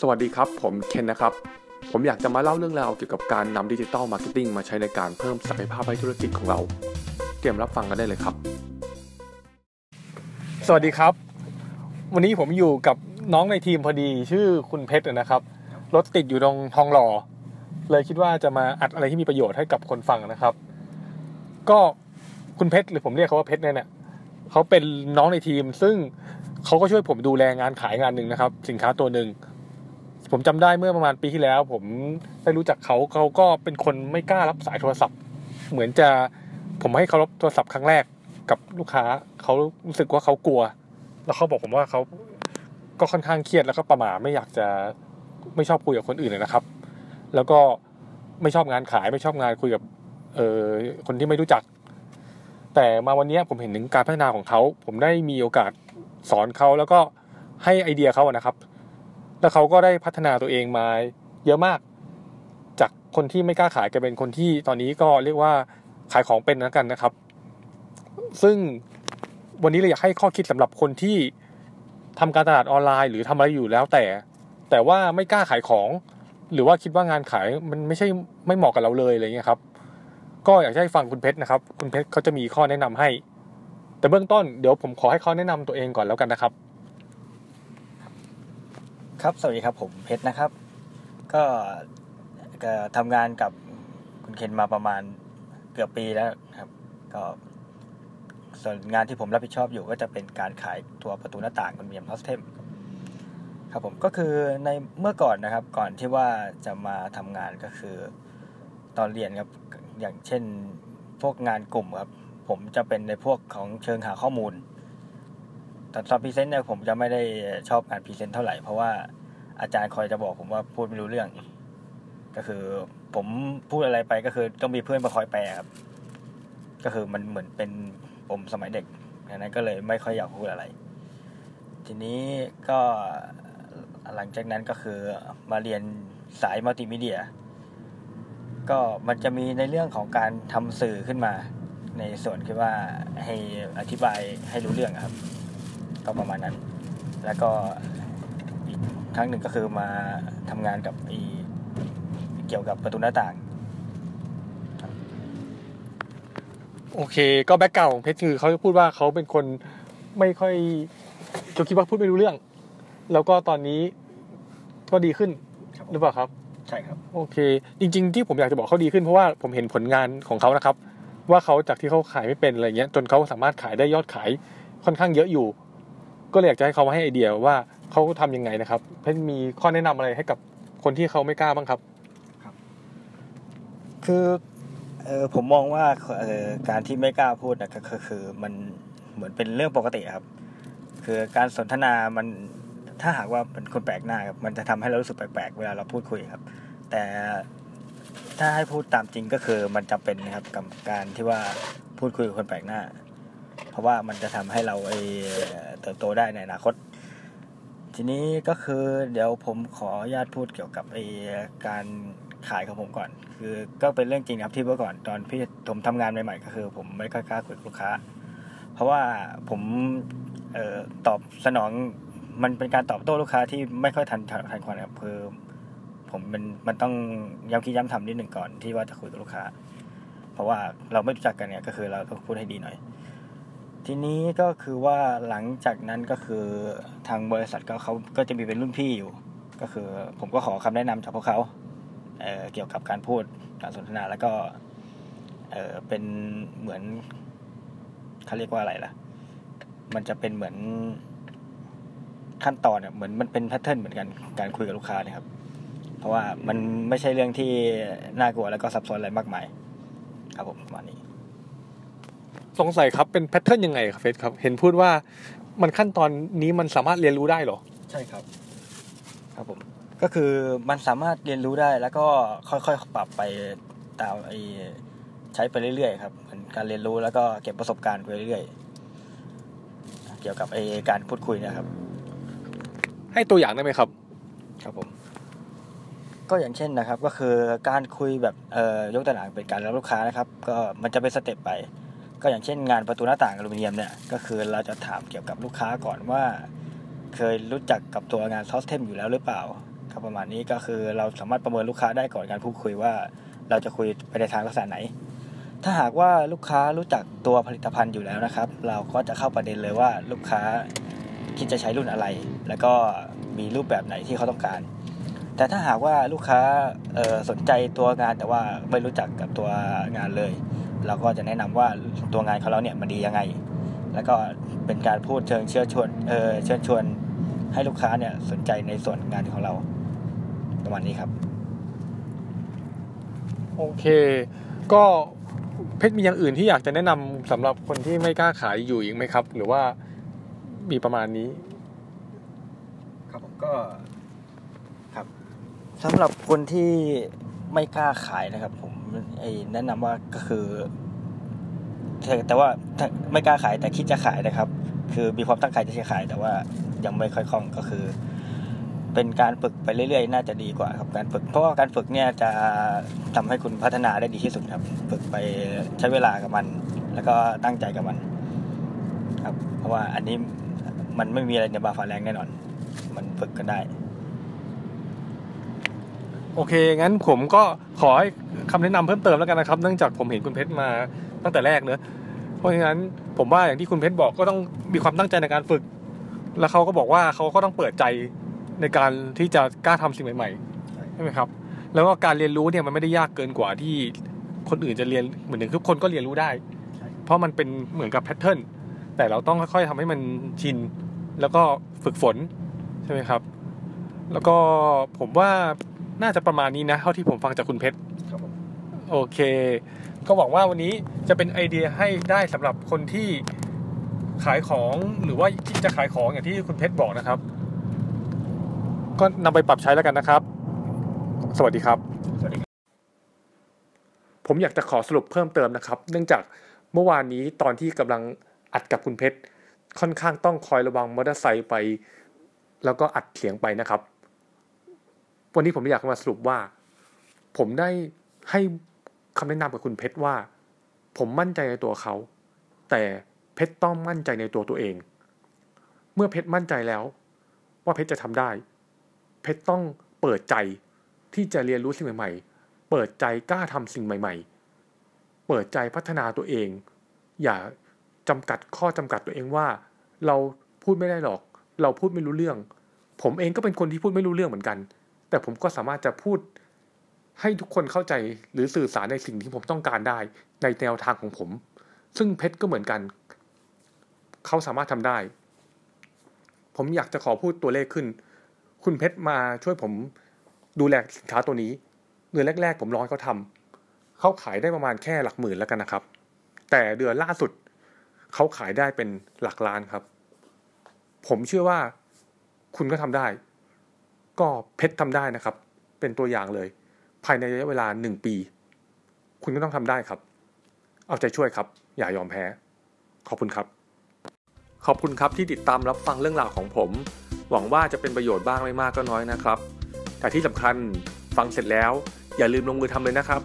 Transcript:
สวัสดีครับ ผมเคนนะครับ ผมอยากจะมาเล่าเรื่องราวเกี่ยวกับการนำ digital marketing มาใช้ในการเพิ่มศักยภาพให้ธุรกิจของเรา เตรียมรับฟังกันได้เลยครับ สวัสดีครับ วันนี้ผมอยู่กับน้องในทีมพอดีชื่อคุณเพชรนะครับ รถติดอยู่ตรงทองหล่อ เลยคิดว่าจะมาอัดอะไรที่มีประโยชน์ให้กับคนฟังนะครับ ก็คุณเพชรหรือผมเรียกเขาว่าเพชรเนี่ยเขาเป็นน้องในทีม ซึ่งเขาก็ช่วยผมดูแลงานขายงานหนึ่งนะครับ สินค้าตัวหนึ่ง ผมจำได้เมื่อประมาณปีที่แล้ว ผมได้รู้จักเขาเขาก็เป็นคนไม่กล้ารับสายโทรศัพท์ เหมือนจะผมให้เขารับโทรศัพท์ครั้งแรกกับลูกค้าเขารู้สึกว่าเขากลัว แล้วเขาบอกผมว่าเขาก็ค่อนข้างเครียดแล้วก็ประหม่าไม่อยากจะไม่ชอบคุยกับคนอื่นเลยนะครับ แล้วก็ไม่ชอบงานขายไม่ชอบงานคุยกับเออคนที่ไม่รู้จัก แต่มาวันนี้ผมเห็นถึงการพัฒนาของเขา ผมได้มีโอกาสสอนเขาแล้วก็ให้ไอเดียเขานะครับ แล้วเขาก็ได้พัฒนาตัวเองมาเยอะมาก จากคนที่ไม่กล้าขายกลายเป็นคนที่ตอนนี้ก็เรียกว่าขายของเป็นแล้วกันนะครับ ซึ่งวันนี้เราอยากให้ข้อคิดสำหรับคนที่ทำการตลาดออนไลน์ หรือทำอะไรอยู่แล้วแต่ แต่ว่าไม่กล้าขายของ หรือว่าคิดว่างานขายมันไม่ใช่ไม่เหมาะกับเราเลยอะไรเงี้ยครับ ก็อยากให้ฟังคุณเพชรนะครับ คุณเพชรเขาจะมีข้อแนะนำให้ แต่เบื้องต้นเดี๋ยวผมขอให้เขาแนะนำตัวเองก่อนแล้วกันนะครับ ครับ สวัสดีครับ ผมเพชรนะครับ ก็ก็ทำงานกับคุณเคนมาประมาณเกือบปีแล้วครับ ก็ส่วนงานที่ผมรับผิดชอบอยู่ก็จะเป็นการขายตัวประตูหน้าต่างคอนเมียมฮอสเทมครับผมก็คือในเมื่อก่อนนะครับ ก่อนที่ว่าจะมาทำงานก็คือ ตอนเรียนครับ อย่างเช่นพวกงานกลุ่มครับ ผมจะเป็นในพวกของเชิงหาข้อมูล แต่ตอน present เนี่ยผมจะไม่ได้ชอบการ present เท่าไหร่ เพราะว่าอาจารย์คอยจะบอกผมว่าพูดไม่รู้เรื่อง ก็คือผมพูดอะไรไปก็คือต้องมีเพื่อนมาคอยแปลครับก็คือมันเหมือนเป็นผมสมัยเด็กดังนั้นก็เลยไม่ค่อยอยากพูดอะไร ทีนี้ก็หลังจากนั้นก็คือมาเรียนสายมัลติมีเดีย ก็มันจะมีในเรื่องของการทำสื่อขึ้นมา ในส่วนที่ว่าให้อธิบายให้รู้เรื่องครับ ก็ประมาณนั้น แล้วก็อีกครั้งหนึ่งก็คือมาทำงานกับอีเกี่ยวกับประตูหน้าต่าง โอเค ก็แบ็กเก่าของเพชรคือเขาจะพูดว่าเขาเป็นคนไม่ค่อยเขาคิดว่าพูดไม่รู้เรื่อง แล้วก็ตอนนี้ก็ดีขึ้นครับหรือเปล่าครับ ใช่ครับ โอเค จริง ๆ ที่ผมอยากจะบอกเขาดีขึ้นเพราะว่าผมเห็นผลงานของเขานะครับ ว่าเขาจากที่เขาขายไม่เป็นอะไรเงี้ย จนเขาสามารถขายได้ยอดขายค่อนข้างเยอะอยู่ ก็เลยอยากจะให้เขามาให้ไอเดียว่าเขาทำยังไงนะครับเพชรมีข้อแนะนำอะไรให้กับคนที่เขาไม่กล้าบ้างครับ คือเออผมมองว่าเออการที่ไม่กล้าพูดนะก็คือคือมันเหมือนเป็นเรื่องปกติครับ คือการสนทนามันถ้าหากว่าเป็นคนแปลกหน้าครับมันจะทำให้เรารู้สึกแปลกๆเวลาเราพูดคุยครับ แต่ถ้าให้พูดตามจริงก็คือมันจำเป็นนะครับกับการที่ว่าพูดคุยกับคนแปลกหน้า เพราะว่ามันจะทำให้เราเติบโตได้ในอนาคต ทีนี้ก็คือเดี๋ยวผมขออนุญาตพูดเกี่ยวกับไอการขายของผมก่อน คือก็เป็นเรื่องจริงครับที่เมื่อก่อนตอนพี่ผมทำงานใหม่ๆก็คือ ผมไม่ค่อยกล้าคุยกับลูกค้า เพราะว่าผมออตอบสนองมันเป็นการตอบโต้ลูกค้าที่ไม่ค่อยทันทันควันครับคือผมมันมันต้องย้ำคิดย้ำทำนิดหนึ่งก่อนที่ว่าจะคุยกับลูกค้า เพราะว่าเราไม่รู้จักกันเนี่ยก็คือเราต้องพูดให้ดีหน่อย ทีนี้ก็คือว่าหลังจากนั้นก็คือทางบริษัทก็เขาก็จะมีเป็นรุ่นพี่อยู่ ก็คือผมก็ขอคำแนะนำจากพวกเขาเเกี่ยวกับการพูดการสนทนาแล้วก็เเป็นเหมือนเขาเรียกว่าอะไรล่ะ มันจะเป็นเหมือนขั้นตอนเนี่ยเหมือนมันเป็นแพทเทิร์นเหมือนกันการคุยกับลูกค้านี่ครับ เพราะว่ามันไม่ใช่เรื่องที่น่ากลัวแล้วก็ซับซ้อนอะไรมากมาย ครับผมประมาณนี้ สงสัยครับเป็นแพทเทิร์นยังไงครับเฟสครับ เห็นพูดว่ามันขั้นตอนนี้มันสามารถเรียนรู้ได้เหรอ ใช่ครับ ครับผม ก็คือมันสามารถเรียนรู้ได้แล้วก็ค่อยๆปรับไปตามไอใช้ไปเรื่อยๆครับเหมือนการเรียนรู้แล้วก็เก็บประสบการณ์ไปเรื่อยๆเกี่ยวกับไอการพูดคุยเนะครับ ให้ตัวอย่างได้ไหมครับ ครับผม ก็อย่างเช่นนะครับ ก็คือการคุยแบบเอ่อยกตัวอย่างเป็นการรับลูกค้านะครับ ก็มันจะเป็นสเต็ปไป ก็อย่างเช่นงานประตูหน้าต่างอลูมิเนียมเนี่ยก็คือเราจะถามเกี่ยวกับลูกค้าก่อนว่า เคยรู้จักกับตัวงานซอสเทมอยู่แล้วหรือเปล่าก็ก็ประมาณนี้ก็คือเราสามารถประเมินลูกค้าได้ก่อนการพูดคุยว่า เราจะคุยไปในทางลักษณะไหน ถ้าหากว่าลูกค้ารู้จักตัวผลิตภัณฑ์อยู่แล้วนะครับ เราก็จะเข้าประเด็นเลยว่าลูกค้าคิดจะใช้รุ่นอะไร แล้วก็มีรูปแบบไหนที่เขาต้องการ แต่ถ้าหากว่าลูกค้าสนใจตัวงานแต่ว่าไม่รู้จักกับตัวงานเลย เราก็จะแนะนำว่าตัวงานของเราเนี่ยมันดียังไง แล้วก็เป็นการพูดเชิงเชื้อชวนเออเชิญชวนให้ลูกค้าเนี่ยสนใจในส่วนงานของเราประมาณนี้ครับ โอเค ก็เพชรมีอย่างอื่นที่อยากจะแนะนำสำหรับคนที่ไม่กล้าขายอยู่อีกไหมครับ หรือว่ามีประมาณนี้ ครับผมก็ครับสำหรับคนที่ไม่กล้าขายนะครับผมไอ้ แนะนำว่าก็คือ แต่ว่าไม่กล้าขายแต่คิดจะขายนะครับ คือมีความตั้งใจจะขาย แต่ว่ายังไม่ค่อยคล่องก็คือ เป็นการฝึกไปเรื่อยๆ น่าจะดีกว่าครับการฝึก เพราะว่าการฝึกเนี่ยจะทำให้คุณพัฒนาได้ดีที่สุดครับ ฝึกไปใช้เวลากับมัน แล้วก็ตั้งใจกับมัน ครับ เพราะว่าอันนี้มันไม่มีอะไรในบาฟาแรงแน่นอน มันฝึกกันได้ โอเค งั้นผมก็ขอให้คำแนะนำเพิ่มเติมแล้วกันนะครับ เนื่องจากผมเห็นคุณเพชรมาตั้งแต่แรกเนอะเพราะฉะนั้นผมว่าอย่างที่คุณเพชรบอกก็ต้องมีความตั้งใจในการฝึก แล้วเขาก็บอกว่าเขาก็ต้องเปิดใจในการที่จะกล้าทำสิ่งใหม่ๆใช่ไหมครับ แล้วก็การเรียนรู้เนี่ยมันไม่ได้ยากเกินกว่าที่คนอื่นจะเรียนเหมือนทุกคนก็เรียนรู้ได้ เพราะมันเป็นเหมือนกับแพทเทิร์นแต่เราต้องค่อยๆทำให้มันชิน แล้วก็ฝึกฝนใช่ไหมครับ แล้วก็ผมว่า น่าจะประมาณนี้นะเท่าที่ผมฟังจากคุณเพชรโอเค ก็หวังว่าวันนี้จะเป็นไอเดียให้ได้สำหรับคนที่ขายของหรือว่าที่จะขายของอย่างที่คุณเพชรบอกนะครับ ก็นำไปปรับใช้แล้วกันนะครับ สวัสดีครับ สวัสดีผมอยากจะขอสรุปเพิ่มเติมนะครับ เนื่องจากเมื่อวานนี้ตอนที่กำลังอัดกับคุณเพชรค่อนข้างต้องคอยระวังมอเตอร์ไซค์ไป แล้วก็อัดเสียงไปนะครับ วันนี้ผมอยากมาสรุปว่า ผมได้ให้คำแนะนำกับคุณเพชรว่า ผมมั่นใจในตัวเขา แต่เพชรต้องมั่นใจในตัวตัวเอง เมื่อเพชรมั่นใจแล้ว ว่าเพชรจะทำได้ เพชรต้องเปิดใจที่จะเรียนรู้สิ่งใหม่ ๆ เปิดใจกล้าทำสิ่งใหม่ ๆ เปิดใจพัฒนาตัวเอง อย่าจำกัดข้อจำกัดตัวเองว่า เราพูดไม่ได้หรอก เราพูดไม่รู้เรื่อง ผมเองก็เป็นคนที่พูดไม่รู้เรื่องเหมือนกัน แต่ผมก็สามารถจะพูดให้ทุกคนเข้าใจหรือสื่อสารในสิ่งที่ผมต้องการได้ในแนวทางของผม ซึ่งเพชรก็เหมือนกัน เขาสามารถทำได้ ผมอยากจะขอพูดตัวเลขขึ้น คุณเพชรมาช่วยผมดูแลสินค้าตัวนี้เดือนแรก ๆ ผมร้อยเขาทำเขาขายได้ประมาณแค่หลักหมื่นแล้วกันนะครับ แต่เดือนล่าสุด เขาขายได้เป็นหลักล้านครับ ผมเชื่อว่าคุณก็ทำได้ ก็เพชรทำได้นะครับ เป็นตัวอย่างเลย ภายในระยะเวลาหนึ่งปี คุณก็ต้องทำได้ครับ เอาใจช่วยครับ อย่ายอมแพ้ ขอบคุณครับ ขอบคุณครับที่ติดตามรับฟังเรื่องราวของผม หวังว่าจะเป็นประโยชน์บ้างไม่มากก็น้อยนะครับ แต่ที่สำคัญฟังเสร็จแล้ว อย่าลืมลงมือทำเลยนะครับ